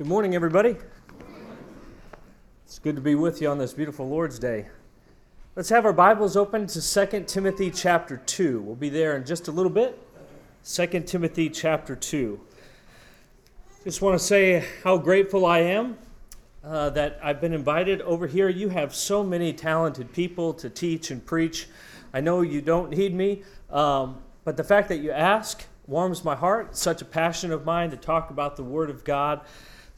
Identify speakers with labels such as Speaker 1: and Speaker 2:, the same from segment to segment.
Speaker 1: Good morning, everybody. It's good to be with you on this beautiful Lord's Day. Let's have our Bibles open to 2 Timothy chapter 2. We'll be there in just a little bit. 2 Timothy chapter 2. Just want to say how grateful I am uh, that I've been invited over here. You have so many talented people to teach and preach. I know you don't need me, um, but the fact that you ask warms my heart. It's such a passion of mine to talk about the Word of God.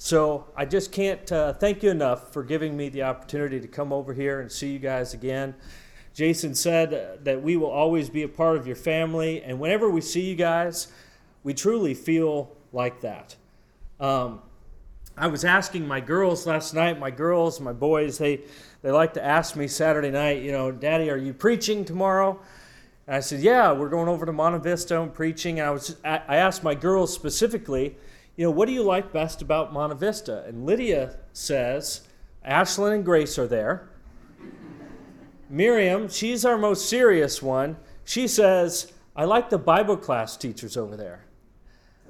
Speaker 1: So I just can't uh, thank you enough for giving me the opportunity to come over here and see you guys again. Jason said that we will always be a part of your family, and whenever we see you guys, we truly feel like that. Um, I was asking my girls last night, my girls, my boys, they, they like to ask me Saturday night, you know, Daddy, are you preaching tomorrow? And I said, Yeah, we're going over to Monte Vista and preaching. And I, was, I asked my girls specifically, you know, what do you like best about Monte Vista? And Lydia says, Ashlyn and Grace are there. Miriam, she's our most serious one. She says, I like the Bible class teachers over there.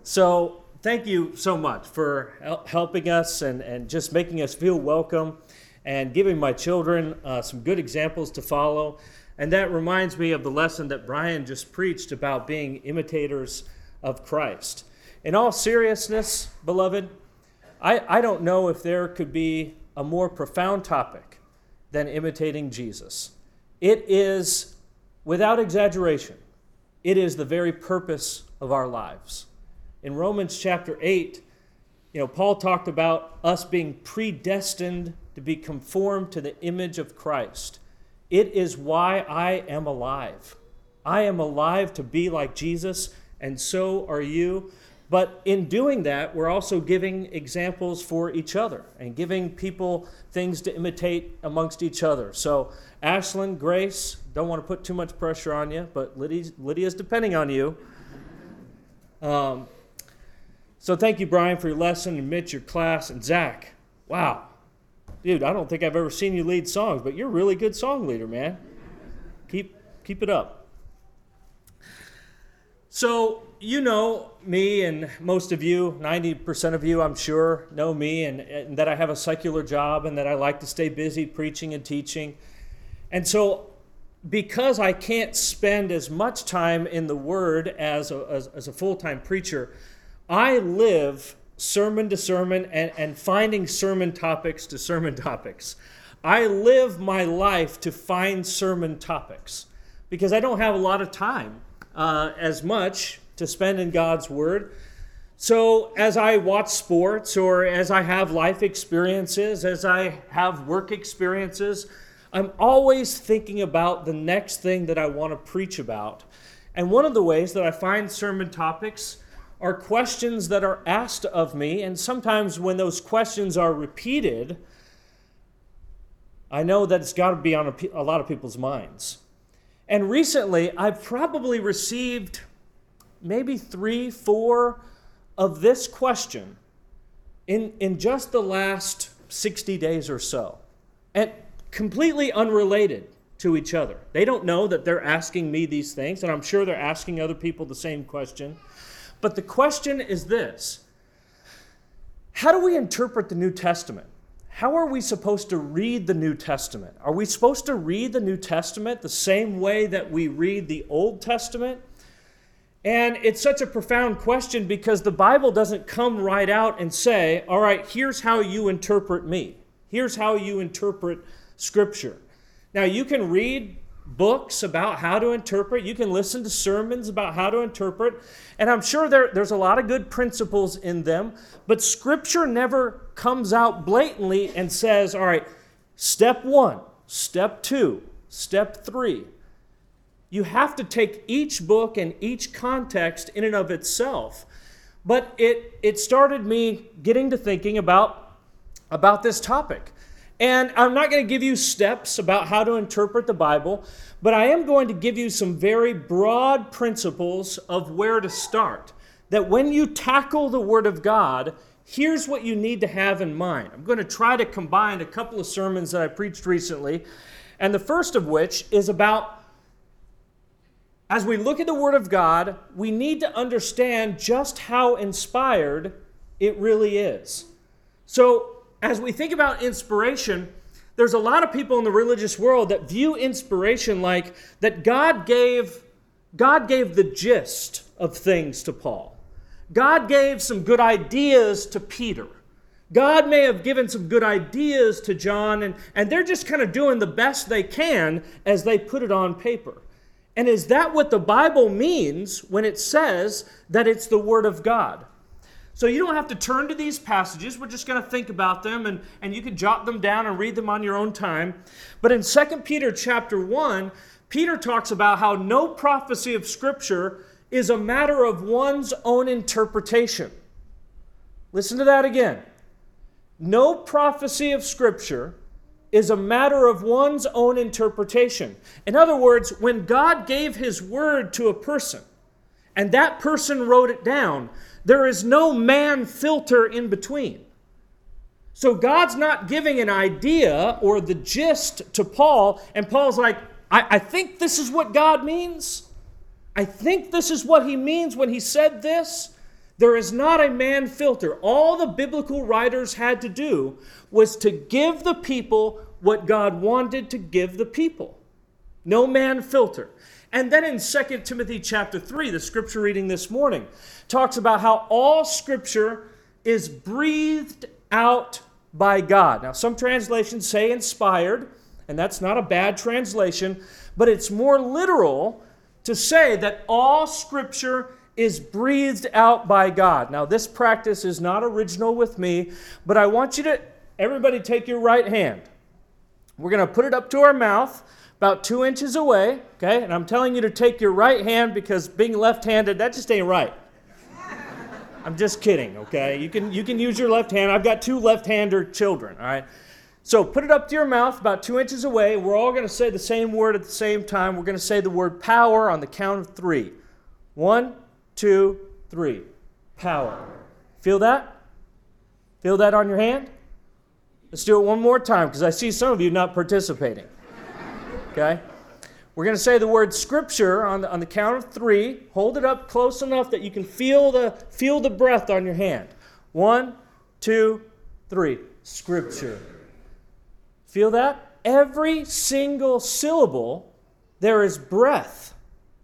Speaker 1: So thank you so much for helping us and, and just making us feel welcome and giving my children uh, some good examples to follow. And that reminds me of the lesson that Brian just preached about being imitators of Christ. In all seriousness, beloved, I, I don't know if there could be a more profound topic than imitating Jesus. It is, without exaggeration, it is the very purpose of our lives. In Romans chapter 8, you know, Paul talked about us being predestined to be conformed to the image of Christ. It is why I am alive. I am alive to be like Jesus, and so are you. But in doing that, we're also giving examples for each other and giving people things to imitate amongst each other. So, Ashlyn, Grace, don't want to put too much pressure on you, but Lydia's, Lydia's depending on you. Um, so, thank you, Brian, for your lesson, and Mitch, your class, and Zach. Wow. Dude, I don't think I've ever seen you lead songs, but you're a really good song leader, man. Keep, keep it up. So, you know me, and most of you, 90% of you, I'm sure, know me, and, and, that I have a secular job and that I like to stay busy preaching and teaching. And so, because I can't spend as much time in the Word as a, as, as a full time preacher, I live sermon to sermon and, and finding sermon topics to sermon topics. I live my life to find sermon topics because I don't have a lot of time uh, as much to spend in God's Word. So, as I watch sports or as I have life experiences, as I have work experiences, I'm always thinking about the next thing that I want to preach about. And one of the ways that I find sermon topics are questions that are asked of me. And sometimes when those questions are repeated, I know that it's got to be on a, a lot of people's minds. And recently, I've probably received maybe three, four of this question in, in just the last 60 days or so, and completely unrelated to each other. They don't know that they're asking me these things, and I'm sure they're asking other people the same question. But the question is this How do we interpret the New Testament? How are we supposed to read the New Testament? Are we supposed to read the New Testament the same way that we read the Old Testament? And it's such a profound question because the Bible doesn't come right out and say, all right, here's how you interpret me. Here's how you interpret Scripture. Now, you can read books about how to interpret. You can listen to sermons about how to interpret. And I'm sure there, there's a lot of good principles in them, but Scripture never comes out blatantly and says, all right, step one, step two, step three. You have to take each book and each context in and of itself. But it, it started me getting to thinking about, about this topic. And I'm not going to give you steps about how to interpret the Bible, but I am going to give you some very broad principles of where to start. That when you tackle the Word of God, here's what you need to have in mind. I'm going to try to combine a couple of sermons that I preached recently, and the first of which is about as we look at the Word of God, we need to understand just how inspired it really is. So, as we think about inspiration, there's a lot of people in the religious world that view inspiration like that God gave God gave the gist of things to Paul. God gave some good ideas to Peter. God may have given some good ideas to John, and, and they're just kind of doing the best they can as they put it on paper. And is that what the Bible means when it says that it's the Word of God? So you don't have to turn to these passages. We're just going to think about them and, and you can jot them down and read them on your own time. But in 2 Peter chapter 1, Peter talks about how no prophecy of Scripture is a matter of one's own interpretation. Listen to that again. No prophecy of Scripture is a matter of one's own interpretation. In other words, when God gave His word to a person and that person wrote it down, there is no man filter in between. So God's not giving an idea or the gist to Paul, and Paul's like, I, I, think this is what God means. I think this is what he means when he said this. There is not a man filter. All the biblical writers had to do was to give the people what God wanted to give the people. No man filter. And then in 2 Timothy chapter 3, the scripture reading this morning, talks about how all scripture is breathed out by God. Now, some translations say inspired, and that's not a bad translation, but it's more literal to say that all scripture is breathed out by God. Now, this practice is not original with me, but I want you to, everybody, take your right hand. We're going to put it up to our mouth about two inches away, okay? And I'm telling you to take your right hand because being left handed, that just ain't right. I'm just kidding, okay? You can, you can use your left hand. I've got two left hander children, all right? So put it up to your mouth about two inches away. We're all going to say the same word at the same time. We're going to say the word power on the count of three. One, two, three. Power. Feel that? Feel that on your hand? Let's do it one more time because I see some of you not participating. Okay? We're going to say the word scripture on the, on the count of three. Hold it up close enough that you can feel the, feel the breath on your hand. One, two, three. Scripture. Feel that? Every single syllable, there is breath.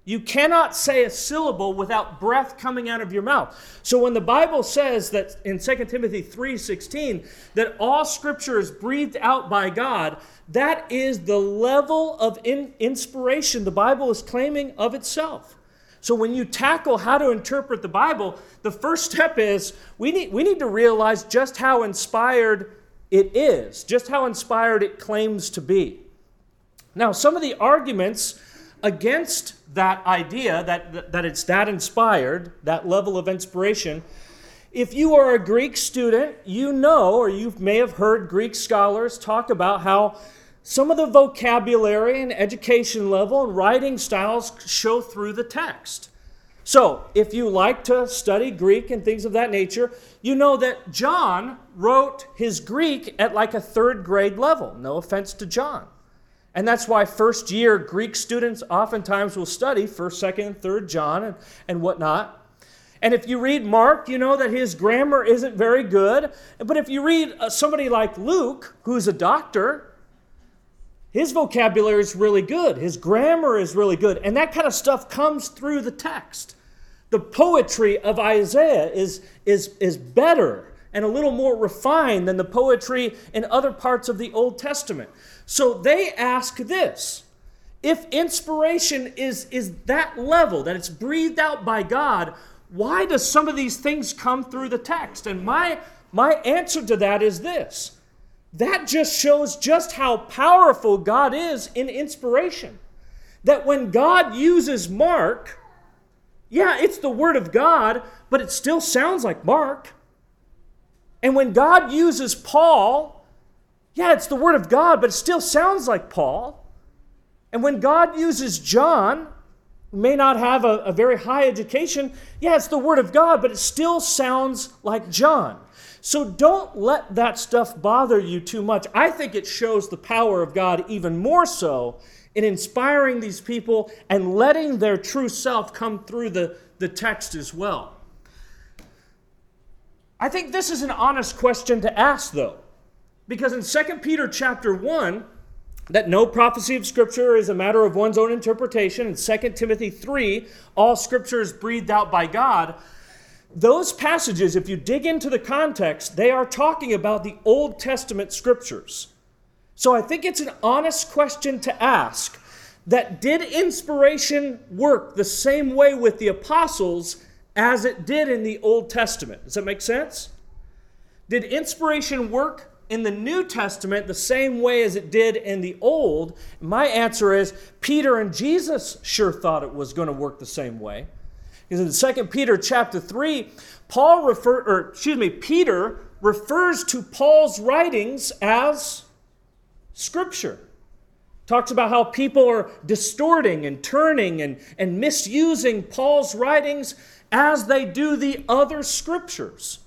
Speaker 1: You cannot say a syllable without breath coming out of your mouth. So when the Bible says that in 2 Timothy 3:16 that all scripture is breathed out by God, that is the level of in inspiration the Bible is claiming of itself. So when you tackle how to interpret the Bible, the first step is we need, we need to realize just how inspired it is, just how inspired it claims to be. Now, some of the arguments against that idea that, that it's that inspired, that level of inspiration, if you are a Greek student, you know, or you may have heard Greek scholars talk about how some of the vocabulary and education level and writing styles show through the text. So, if you like to study Greek and things of that nature, you know that John wrote his Greek at like a third grade level. No offense to John. And that's why first year Greek students oftentimes will study 1st, 2nd, 3rd John and, and whatnot. And if you read Mark, you know that his grammar isn't very good. But if you read uh, somebody like Luke, who's a doctor, his vocabulary is really good. His grammar is really good. And that kind of stuff comes through the text. The poetry of Isaiah is, is, is better and a little more refined than the poetry in other parts of the Old Testament. So they ask this if inspiration is, is that level, that it's breathed out by God, why does some of these things come through the text? And my, my answer to that is this that just shows just how powerful God is in inspiration. That when God uses Mark, yeah, it's the Word of God, but it still sounds like Mark. And when God uses Paul, yeah, it's the Word of God, but it still sounds like Paul. And when God uses John, who may not have a, a very high education, yeah, it's the Word of God, but it still sounds like John. So don't let that stuff bother you too much. I think it shows the power of God even more so in inspiring these people and letting their true self come through the, the text as well. I think this is an honest question to ask, though, because in 2 Peter chapter 1, that no prophecy of Scripture is a matter of one's own interpretation, and 2 Timothy 3, all Scripture is breathed out by God. Those passages, if you dig into the context, they are talking about the Old Testament Scriptures. So I think it's an honest question to ask that did inspiration work the same way with the apostles as it did in the Old Testament? Does that make sense? Did inspiration work in the New Testament the same way as it did in the Old? My answer is Peter and Jesus sure thought it was going to work the same way. Because in 2 Peter chapter 3, Paul refer or excuse me, Peter refers to Paul's writings as scripture. Talks about how people are distorting and turning and, and misusing Paul's writings as they do the other scriptures.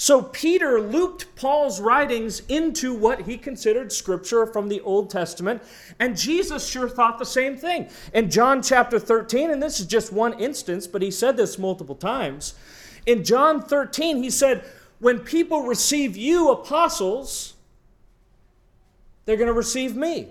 Speaker 1: So Peter looped Paul's writings into what he considered scripture from the Old Testament, and Jesus sure thought the same thing. In John chapter 13, and this is just one instance, but he said this multiple times. In John 13, he said, When people receive you, apostles, they're going to receive me.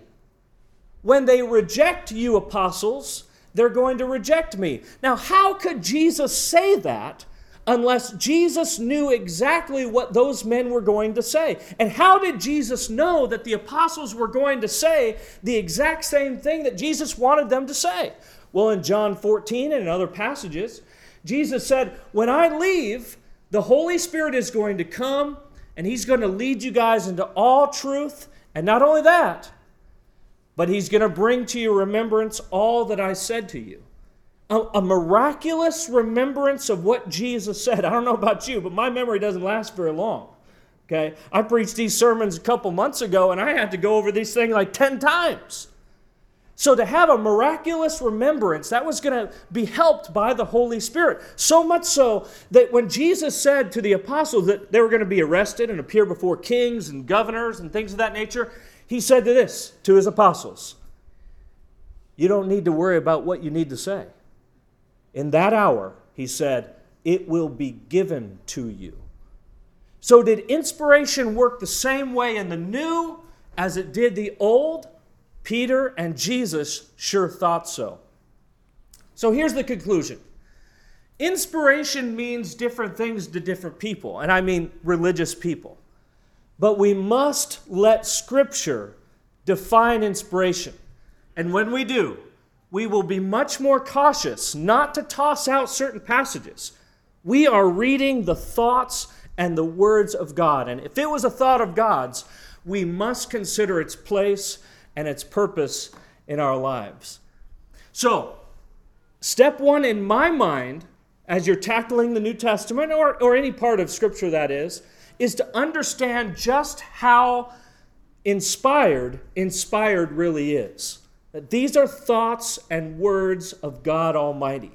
Speaker 1: When they reject you, apostles, they're going to reject me. Now, how could Jesus say that unless Jesus knew exactly what those men were going to say. And how did Jesus know that the apostles were going to say the exact same thing that Jesus wanted them to say? Well, in John 14 and in other passages, Jesus said, When I leave, the Holy Spirit is going to come and he's going to lead you guys into all truth. And not only that, but he's going to bring to your remembrance all that I said to you a, a, miraculous remembrance of what Jesus said. I don't know about you, but my memory doesn't last very long. Okay? I preached these sermons a couple months ago and I had to go over these things like 10 times. So, to have a miraculous remembrance, that was going to be helped by the Holy Spirit. So much so that when Jesus said to the apostles that they were going to be arrested and appear before kings and governors and things of that nature, he said to this to his apostles You don't need to worry about what you need to say. In that hour, he said, it will be given to you. So, did inspiration work the same way in the new as it did the old? Peter and Jesus sure thought so. So, here's the conclusion inspiration means different things to different people, and I mean religious people. But we must let Scripture define inspiration. And when we do, we will be much more cautious not to toss out certain passages. We are reading the thoughts and the words of God. And if it was a thought of God's, we must consider its place and its purpose in our lives. So, step one in my mind, as you're tackling the New Testament or, or any part of Scripture that is, is to understand just how inspired inspired really is that these are thoughts and words of God Almighty.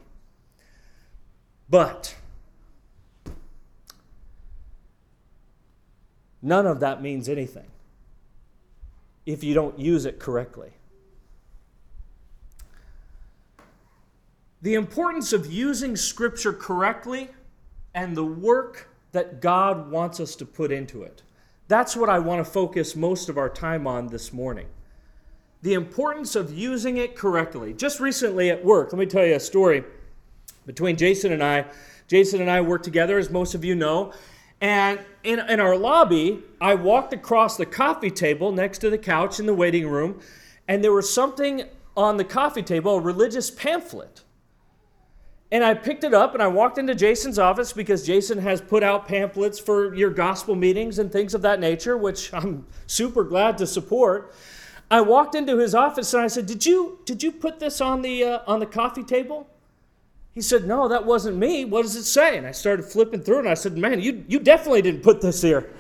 Speaker 1: But none of that means anything if you don't use it correctly. The importance of using Scripture correctly and the work that God wants us to put into it. That's what I want to focus most of our time on this morning the importance of using it correctly. Just recently at work, let me tell you a story between Jason and I. Jason and I work together, as most of you know. And in, in our lobby, I walked across the coffee table next to the couch in the waiting room, and there was something on the coffee table, a religious pamphlet. And I picked it up and I walked into Jason's office because Jason has put out pamphlets for your gospel meetings and things of that nature, which I'm super glad to support. I walked into his office and I said, "Did you did you put this on the uh, on the coffee table?" He said, "No, that wasn't me. What does it say?" And I started flipping through and I said, "Man, you you definitely didn't put this here."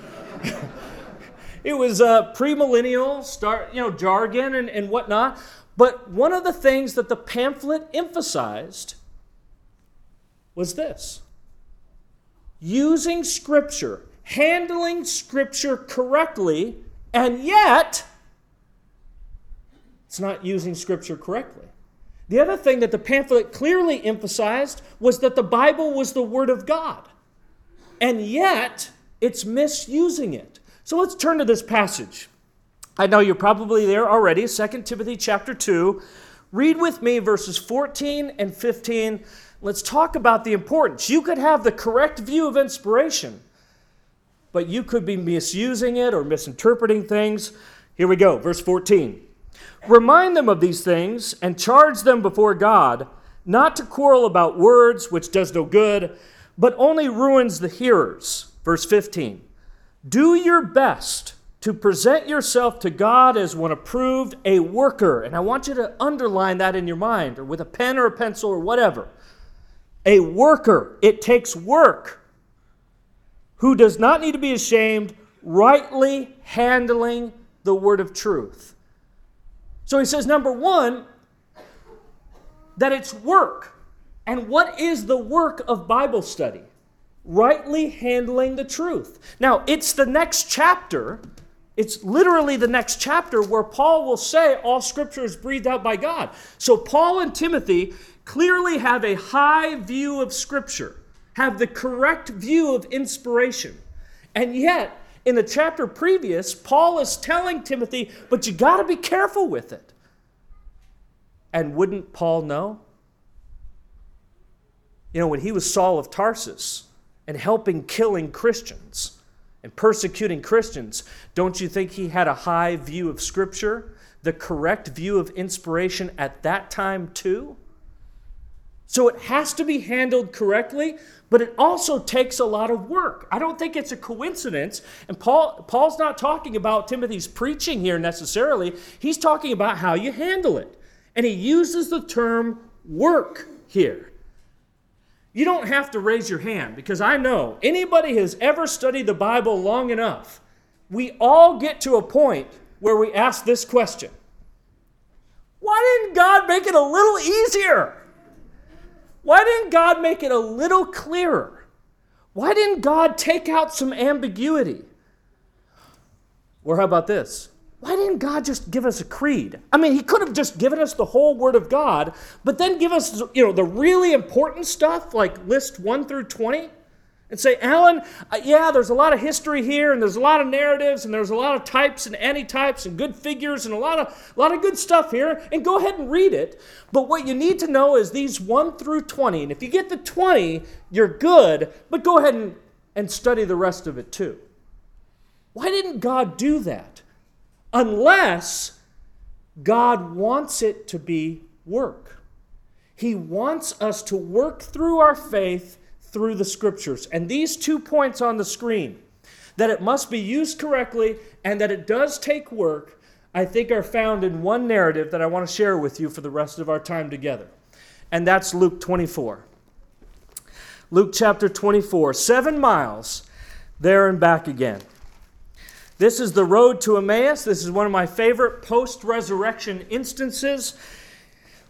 Speaker 1: it was uh, premillennial start you know jargon and, and whatnot. But one of the things that the pamphlet emphasized was this using Scripture, handling Scripture correctly, and yet it's not using Scripture correctly. The other thing that the pamphlet clearly emphasized was that the Bible was the Word of God. and yet it's misusing it. So let's turn to this passage. I know you're probably there already, 2 Timothy chapter 2. Read with me verses 14 and 15. Let's talk about the importance. You could have the correct view of inspiration, but you could be misusing it or misinterpreting things. Here we go, verse 14. Remind them of these things and charge them before God not to quarrel about words, which does no good, but only ruins the hearers. Verse 15. Do your best to present yourself to God as one approved, a worker. And I want you to underline that in your mind, or with a pen or a pencil or whatever. A worker. It takes work. Who does not need to be ashamed, rightly handling the word of truth. So he says, number one, that it's work. And what is the work of Bible study? Rightly handling the truth. Now, it's the next chapter. It's literally the next chapter where Paul will say all scripture is breathed out by God. So, Paul and Timothy clearly have a high view of scripture, have the correct view of inspiration. And yet, in the chapter previous, Paul is telling Timothy, but you got to be careful with it. And wouldn't Paul know? You know, when he was Saul of Tarsus and helping killing Christians and persecuting Christians, don't you think he had a high view of Scripture, the correct view of inspiration at that time, too? So it has to be handled correctly, but it also takes a lot of work. I don't think it's a coincidence. And Paul, Paul's not talking about Timothy's preaching here necessarily, he's talking about how you handle it. And he uses the term work here. You don't have to raise your hand because I know anybody has ever studied the Bible long enough, we all get to a point where we ask this question Why didn't God make it a little easier? Why didn't God make it a little clearer? Why didn't God take out some ambiguity? Or how about this? why didn't God just give us a creed? I mean, He could have just given us the whole Word of God, but then give us, you know, the really important stuff like list 1 through 20 and say, Alan, uh, yeah, there's a lot of history here, and there's a lot of narratives, and there's a lot of types and antitypes, and good figures, and a lot of, a lot of good stuff here, and go ahead and read it. But what you need to know is these 1 through 20, and if you get the 20, you're good, but go ahead and, and study the rest of it too. Why didn't God do that? unless God wants it to be work. He wants us to work through our faith through the scriptures. And these two points on the screen, that it must be used correctly and that it does take work, I think are found in one narrative that I want to share with you for the rest of our time together. And that's Luke 24. Luke chapter 24, seven miles there and back again. This is the road to Emmaus. This is one of my favorite post resurrection instances.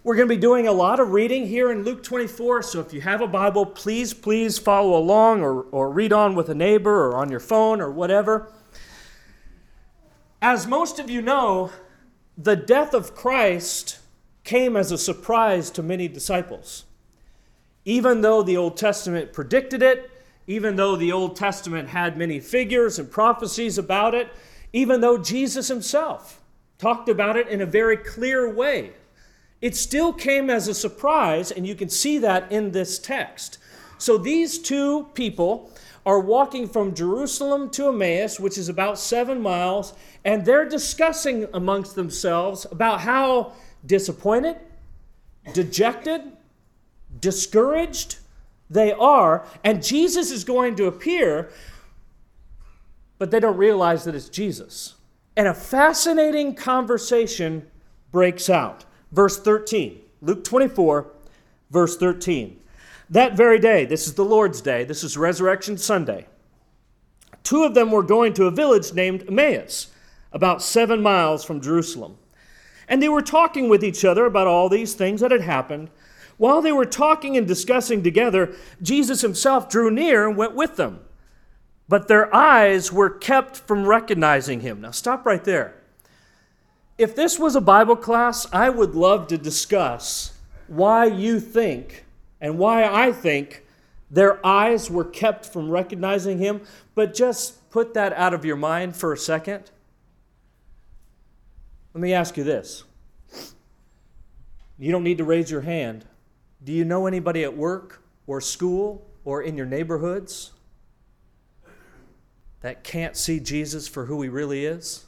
Speaker 1: We're going to be doing a lot of reading here in Luke 24, so if you have a Bible, please, please follow along or, or read on with a neighbor or on your phone or whatever. As most of you know, the death of Christ came as a surprise to many disciples. Even though the Old Testament predicted it, even though the Old Testament had many figures and prophecies about it, even though Jesus himself talked about it in a very clear way. It still came as a surprise, and you can see that in this text. So these two people are walking from Jerusalem to Emmaus, which is about seven miles, and they're discussing amongst themselves about how disappointed, dejected, discouraged, they are, and Jesus is going to appear, but they don't realize that it's Jesus. And a fascinating conversation breaks out. Verse 13, Luke 24, verse 13. That very day, this is the Lord's day, this is Resurrection Sunday, two of them were going to a village named Emmaus, about seven miles from Jerusalem. And they were talking with each other about all these things that had happened. While they were talking and discussing together, Jesus himself drew near and went with them. But their eyes were kept from recognizing him. Now, stop right there. If this was a Bible class, I would love to discuss why you think and why I think Their eyes were kept from recognizing him, but just put that out of your mind for a second. Let me ask you this. You don't need to raise your hand. Do you know anybody at work or school or in your neighborhoods that can't see Jesus for who he really is?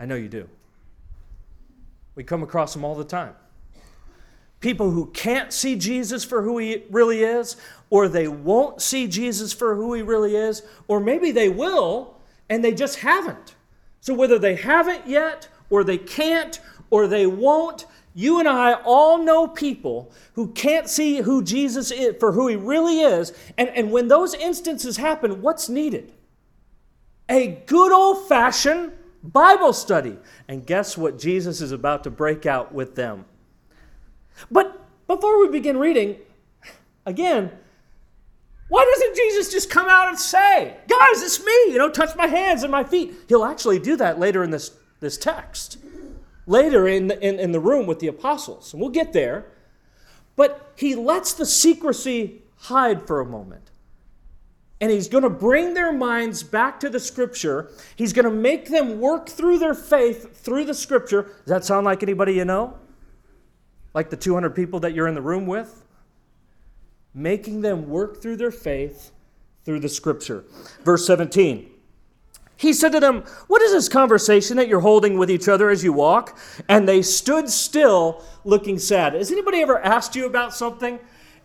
Speaker 1: I know you do. We come across them all the time people who can't see Jesus for who he really is, or they won't see Jesus for who he really is, or maybe they will and they just haven't. So whether they haven't yet, or they can't, or they won't, you and I all know people who can't see who Jesus is for who he really is. And, and when those instances happen, what's needed? A good old fashioned Bible study. And guess what Jesus is about to break out with them? But before we begin reading, again, why doesn't Jesus just come out and say, guys, it's me, you know, touch my hands and my feet? He'll actually do that later in this, this text, later in the, in, in the room with the apostles. And we'll get there. But he lets the secrecy hide for a moment. And he's going to bring their minds back to the scripture. He's going to make them work through their faith through the scripture. Does that sound like anybody you know? like the 200 people that you're in the room with, making them work through their faith through the scripture. Verse 17. He said to them, What is this conversation that you're holding with each other as you walk? And they stood still, looking sad. Has anybody ever asked you about something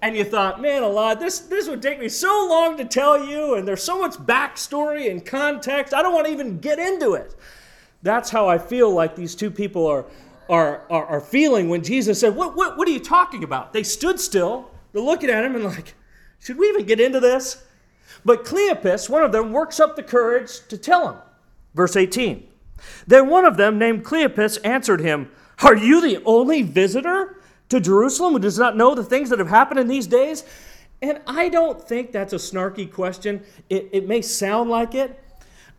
Speaker 1: and you thought, man, a lot this, this would take me so long to tell you, and there's so much backstory and context, I don't want to even get into it. That's how I feel like these two people are are, are, are feeling when Jesus said, what, what, what are you talking about? They stood still. They're looking at him and like, should we even get into this? But Cleopas, one of them, works up the courage to tell him. Verse 18. Then one of them, named Cleopas, answered him, Are you the only visitor to Jerusalem who does not know the things that have happened in these days? And I don't think that's a snarky question. It, it may sound like it.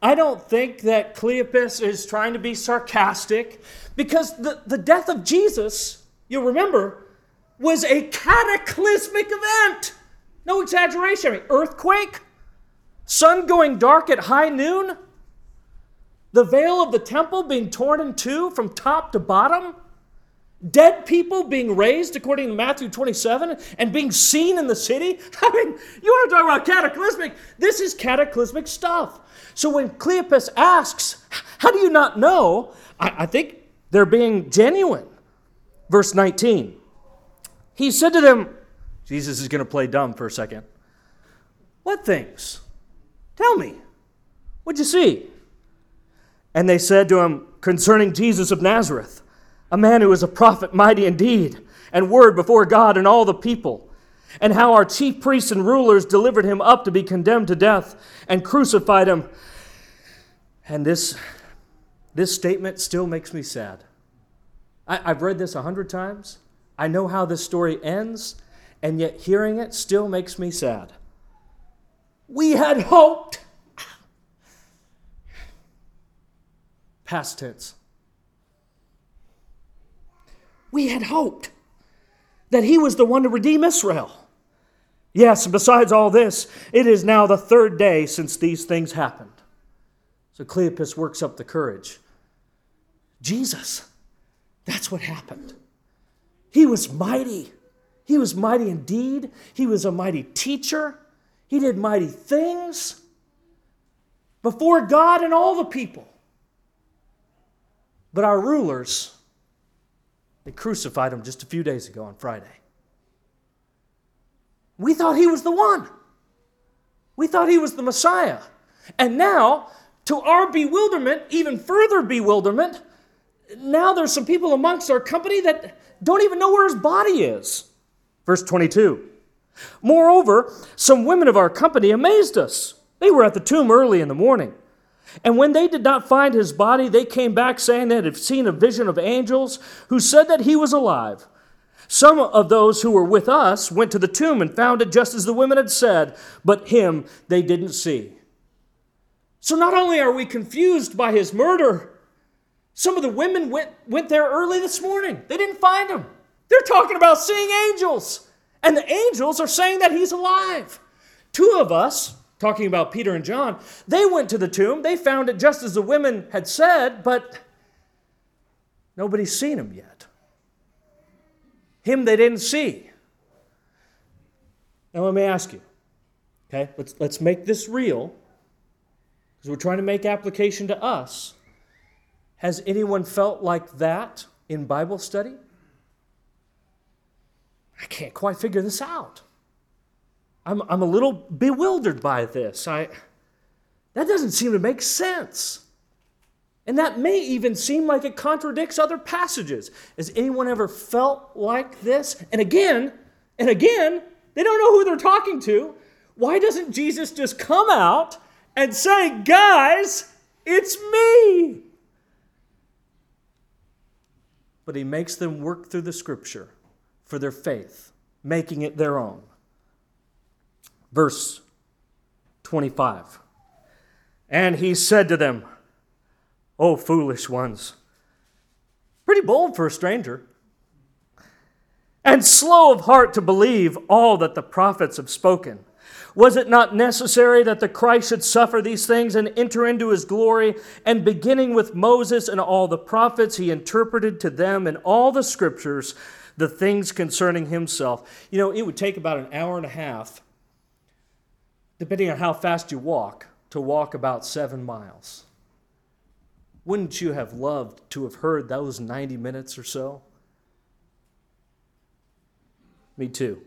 Speaker 1: I don't think that Cleopas is trying to be sarcastic. Because the, the death of Jesus, you'll remember, was a cataclysmic event. No exaggeration. I mean, earthquake, sun going dark at high noon, the veil of the temple being torn in two from top to bottom, dead people being raised, according to Matthew 27, and being seen in the city. I mean, you want to talk about cataclysmic? This is cataclysmic stuff. So when Cleopas asks, How do you not know? I, I think they're being genuine. Verse 19. He said to them, Jesus is going to play dumb for a second. What things? Tell me. What'd you see? And they said to him, Concerning Jesus of Nazareth, a man who is a prophet, mighty indeed, and word before God and all the people, and how our chief priests and rulers delivered him up to be condemned to death and crucified him. And this, this statement still makes me sad. I, have read this a hundred times. I know how this story ends, and yet hearing it still makes me sad. We had hoped. Past tense. We had hoped that he was the one to redeem Israel. Yes, besides all this, it is now the third day since these things happened. So Cleopas works up the courage. Jesus, that's what happened. He was mighty. He was mighty indeed. He was a mighty teacher. He did mighty things before God and all the people. But our rulers, they crucified him just a few days ago on Friday. We thought he was the one. We thought he was the Messiah. And now, to our bewilderment, even further bewilderment, now there's some people amongst our company that don't even know where his body is. Verse 22. Moreover, some women of our company amazed us. They were at the tomb early in the morning. And when they did not find his body, they came back saying they had seen a vision of angels who said that he was alive. Some of those who were with us went to the tomb and found it just as the women had said, but him they didn't see. So not only are we confused by his murder, some of the women went, went there early this morning. They didn't find him. They're talking about seeing angels. And the angels are saying that he's alive. Two of us, talking about Peter and John, they went to the tomb. They found it just as the women had said, but nobody's seen him yet. Him they didn't see. Now let me ask you, okay? Let's, let's make this real because we're trying to make application to us. Has anyone felt like that in Bible study? I can't quite figure this out. I'm, I'm a little bewildered by this. I, that doesn't seem to make sense. And that may even seem like it contradicts other passages. Has anyone ever felt like this? And again, and again, they don't know who they're talking to. Why doesn't Jesus just come out and say, Guys, it's me? But he makes them work through the scripture for their faith, making it their own. Verse 25. And he said to them, O foolish ones, pretty bold for a stranger, and slow of heart to believe all that the prophets have spoken. Was it not necessary that the Christ should suffer these things and enter into his glory? And beginning with Moses and all the prophets, he interpreted to them in all the scriptures the things concerning himself. You know, it would take about an hour and a half, depending on how fast you walk, to walk about seven miles. Wouldn't you have loved to have heard those 90 minutes or so? Me too.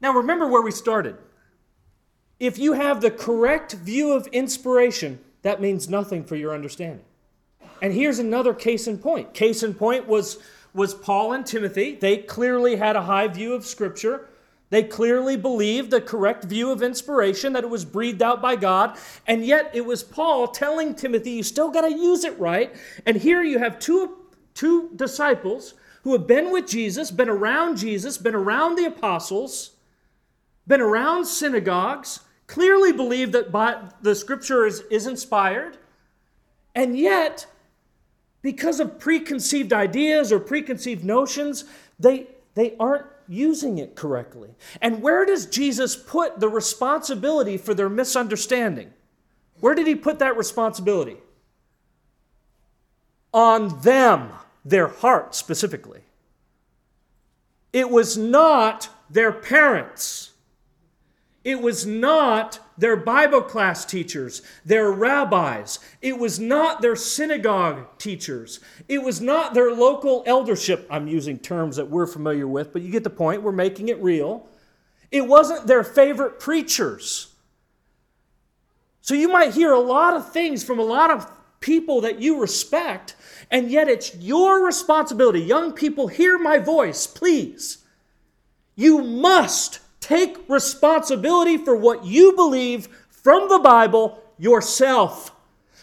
Speaker 1: Now, remember where we started. If you have the correct view of inspiration, that means nothing for your understanding. And here's another case in point. Case in point was, was Paul and Timothy. They clearly had a high view of Scripture. They clearly believed the correct view of inspiration, that it was breathed out by God. And yet it was Paul telling Timothy, you still got to use it right. And here you have two, two disciples who have been with Jesus, been around Jesus, been around the apostles been around synagogues, clearly believe that the scripture is, is inspired, and yet, because of preconceived ideas or preconceived notions, they, they aren't using it correctly. And where does Jesus put the responsibility for their misunderstanding? Where did he put that responsibility? On them, their heart specifically. It was not their parents. It was not their Bible class teachers, their rabbis. It was not their synagogue teachers. It was not their local eldership. I'm using terms that we're familiar with, but you get the point. We're making it real. It wasn't their favorite preachers. So you might hear a lot of things from a lot of people that you respect, and yet it's your responsibility. Young people, hear my voice, please. You must Take responsibility for what you believe from the Bible yourself,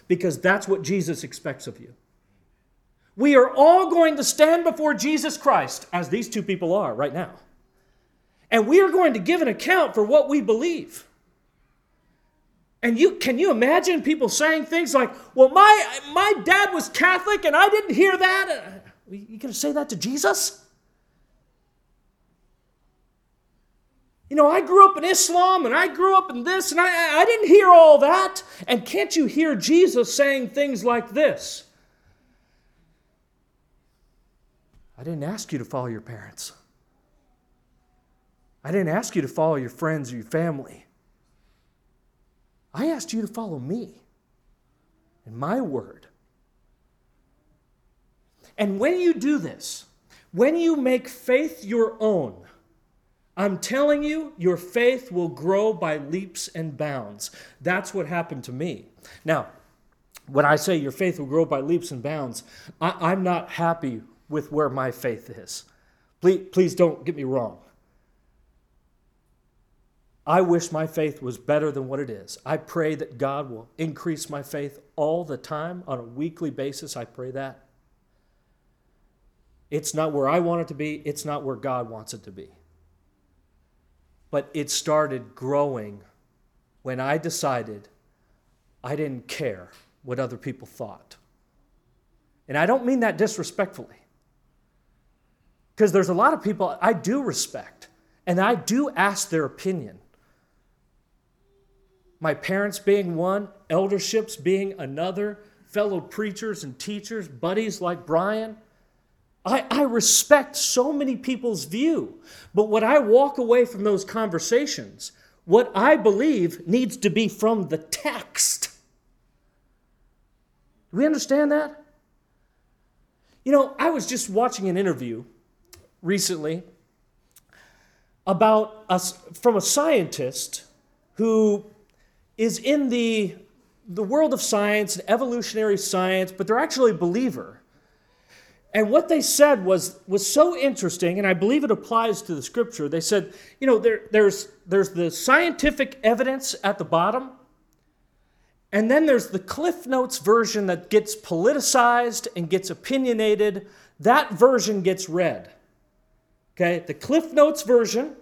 Speaker 1: because that's what Jesus expects of you. We are all going to stand before Jesus Christ, as these two people are right now. And we are going to give an account for what we believe. And you can you imagine people saying things like, "Well, my my dad was Catholic and I didn't hear that." Uh, you going to say that to Jesus? You know, I grew up in Islam and I grew up in this and I, I didn't hear all that. And can't you hear Jesus saying things like this? I didn't ask you to follow your parents. I didn't ask you to follow your friends or your family. I asked you to follow me and my word. And when you do this, when you make faith your own, I'm telling you, your faith will grow by leaps and bounds. That's what happened to me. Now, when I say your faith will grow by leaps and bounds, I, am not happy with where my faith is. Please, please don't get me wrong. I wish my faith was better than what it is. I pray that God will increase my faith all the time on a weekly basis. I pray that. It's not where I want it to be, it's not where God wants it to be. But it started growing when I decided I didn't care what other people thought. And I don't mean that disrespectfully. Because there's a lot of people I do respect and I do ask their opinion. My parents being one, elderships being another, fellow preachers and teachers, buddies like Brian. I, I respect so many people's view. But what I walk away from those conversations, what I believe needs to be from the text. Do we understand that? You know, I was just watching an interview recently about us from a scientist who is in the, the world of science and evolutionary science, but they're actually a believer. And what they said was, was so interesting, and I believe it applies to the scripture. They said, you know, there, there's, there's the scientific evidence at the bottom, and then there's the Cliff Notes version that gets politicized and gets opinionated. That version gets read. Okay, the Cliff Notes version,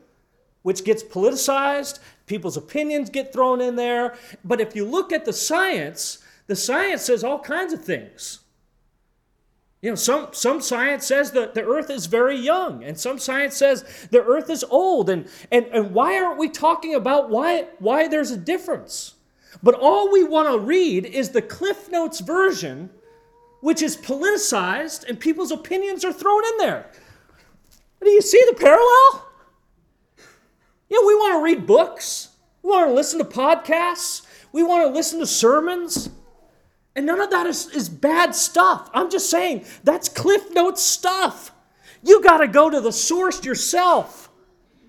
Speaker 1: which gets politicized, people's opinions get thrown in there. But if you look at the science, the science says all kinds of things. You know, some, some science says that the earth is very young, and some science says the earth is old. And, and, and why aren't we talking about why, why there's a difference? But all we want to read is the Cliff Notes version, which is politicized and people's opinions are thrown in there. Do you see the parallel? Know, we want to read books, we want to listen to podcasts, we want to listen to sermons. And none of that is, is bad stuff. I'm just saying that's Cliff Notes stuff. You got to go to the source yourself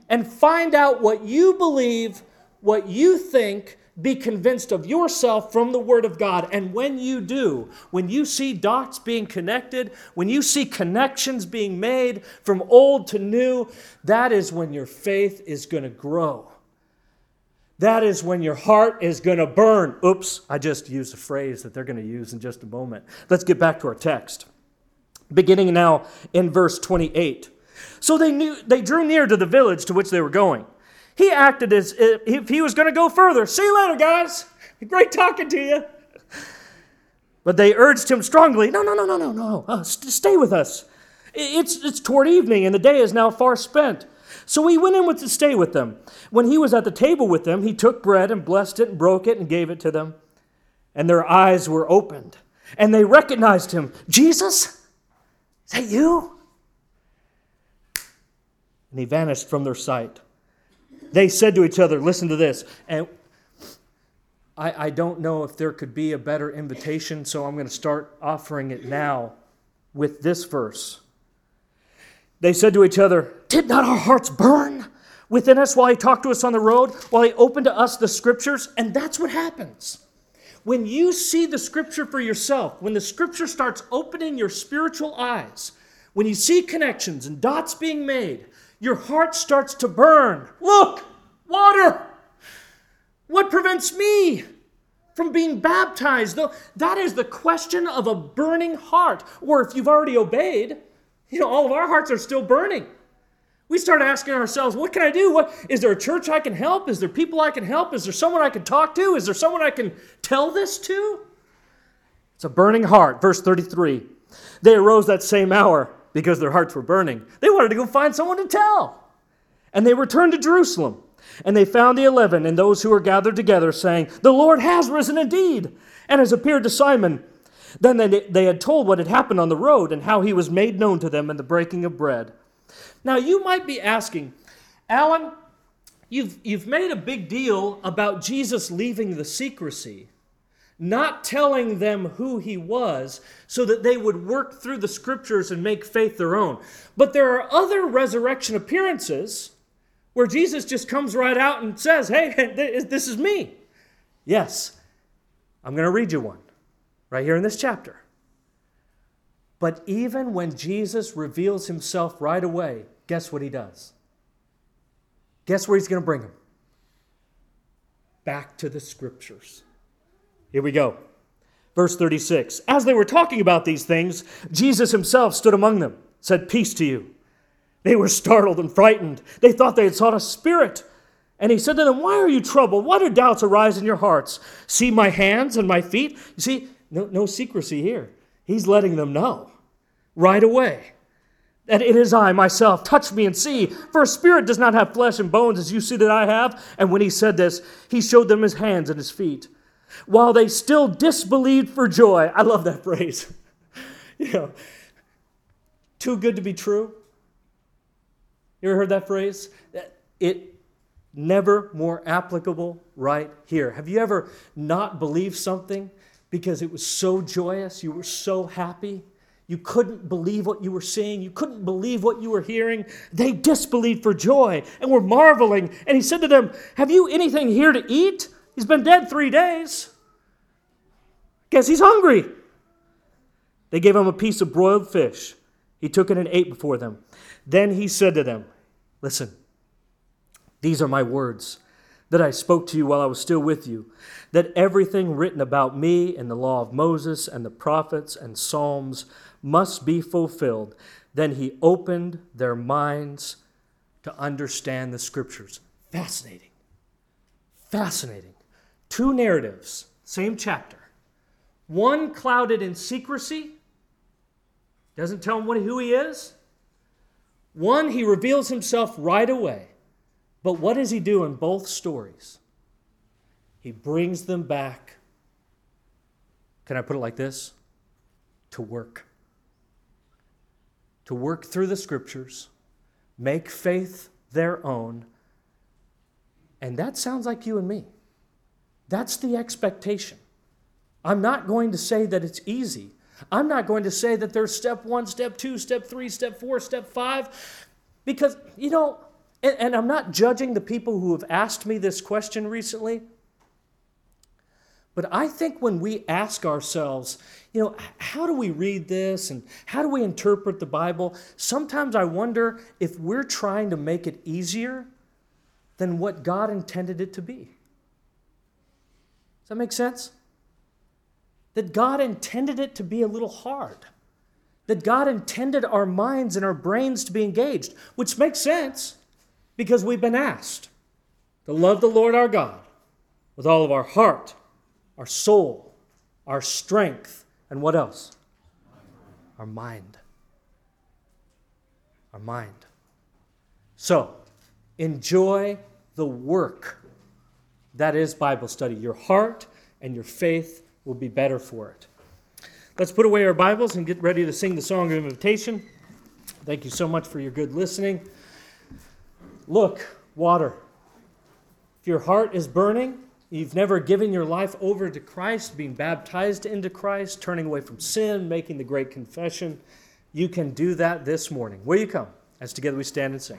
Speaker 1: and find out what you believe, what you think, be convinced of yourself from the Word of God. And when you do, when you see dots being connected, when you see connections being made from old to new, that is when your faith is going to grow. That is when your heart is going to burn. Oops, I just used a phrase that they're going to use in just a moment. Let's get back to our text. Beginning now in verse 28. So they knew they drew near to the village to which they were going. He acted as if he was going to go further. See you later, guys. Great talking to you. But they urged him strongly No, no, no, no, no, no. Uh, st- stay with us. It's, it's toward evening, and the day is now far spent. So he went in with to stay with them. When he was at the table with them, he took bread and blessed it and broke it and gave it to them. And their eyes were opened, and they recognized him. Jesus? Is that you? And he vanished from their sight they said to each other, listen to this. And I, I don't know if there could be a better invitation, so I'm going to start offering it now with this verse. They said to each other, Did not our hearts burn within us while he talked to us on the road, while he opened to us the scriptures? And that's what happens. When you see the scripture for yourself, when the scripture starts opening your spiritual eyes, when you see connections and dots being made, your heart starts to burn. Look, water. What prevents me from being baptized? That is the question of a burning heart. Or if you've already obeyed, you know, all of our hearts are still burning. We start asking ourselves, what can I do? What is there a church I can help? Is there people I can help? Is there someone I can talk to? Is there someone I can tell this to? It's a burning heart. Verse 33. They arose that same hour because their hearts were burning. They wanted to go find someone to tell. And they returned to Jerusalem. And they found the eleven and those who were gathered together, saying, The Lord has risen indeed, and has appeared to Simon. Then they, they had told what had happened on the road and how he was made known to them in the breaking of bread. Now, you might be asking, Alan, you've, you've made a big deal about Jesus leaving the secrecy not telling them who he was so that they would work through the scriptures and make faith their own. But there are other resurrection appearances where Jesus just comes right out and says, Hey, this is me. Yes, I'm going to read you one right here in this chapter. But even when Jesus reveals himself right away, guess what he does? Guess where he's going to bring him? Back to the scriptures. Here we go. Verse 36 As they were talking about these things, Jesus himself stood among them, said, Peace to you. They were startled and frightened. They thought they had sought a spirit. And he said to them, Why are you troubled? Why do doubts arise in your hearts? See my hands and my feet? You see, no, no secrecy here. He's letting them know right away. that it is I myself. Touch me and see. For a spirit does not have flesh and bones as you see that I have. And when he said this, he showed them his hands and his feet. While they still disbelieved for joy. I love that phrase. you know, too good to be true. You ever heard that phrase? It never more applicable right here. Have you ever not believed something because it was so joyous, you were so happy? You couldn't believe what you were seeing. You couldn't believe what you were hearing. They disbelieved for joy and were marveling. And he said to them, Have you anything here to eat? He's been dead three days. Guess he's hungry. They gave him a piece of broiled fish. He took it and ate before them. Then he said to them, Listen, these are my words that I spoke to you while I was still with you, that everything written about me in the law of Moses and the prophets and Psalms must be fulfilled. Then he opened their minds to understand the scriptures. Fascinating. Fascinating. Two narratives, same chapter. One clouded in secrecy, doesn't tell him who he is. One, he reveals himself right away. But what does he do in both stories? He brings them back. Can I put it like this? To work to work through the scriptures, make faith their own. And that sounds like you and me. That's the expectation. I'm not going to say that it's easy. I'm not going to say that there's step one, step two, step three, step four, step five, because, you know, and, and I'm not judging the people who have asked me this question recently. But I think when we ask ourselves, you know, how do we read this and how do we interpret the Bible? Sometimes I wonder if we're trying to make it easier than what God intended it to be. Does that make sense? That God intended it to be a little hard. That God intended our minds and our brains to be engaged, which makes sense because we've been asked to love the Lord our God with all of our heart our soul, our strength, and what else? Our mind. Our mind. So, enjoy the work that is Bible study. Your heart and your faith will be better for it. Let's put away our Bibles and get ready to sing the song of invitation. Thank you so much for your good listening. Look, water. If your heart is burning, you've never given your life over to Christ, being baptized into Christ, turning away from sin, making the great confession, you can do that this morning. Will you come as together we stand and sing?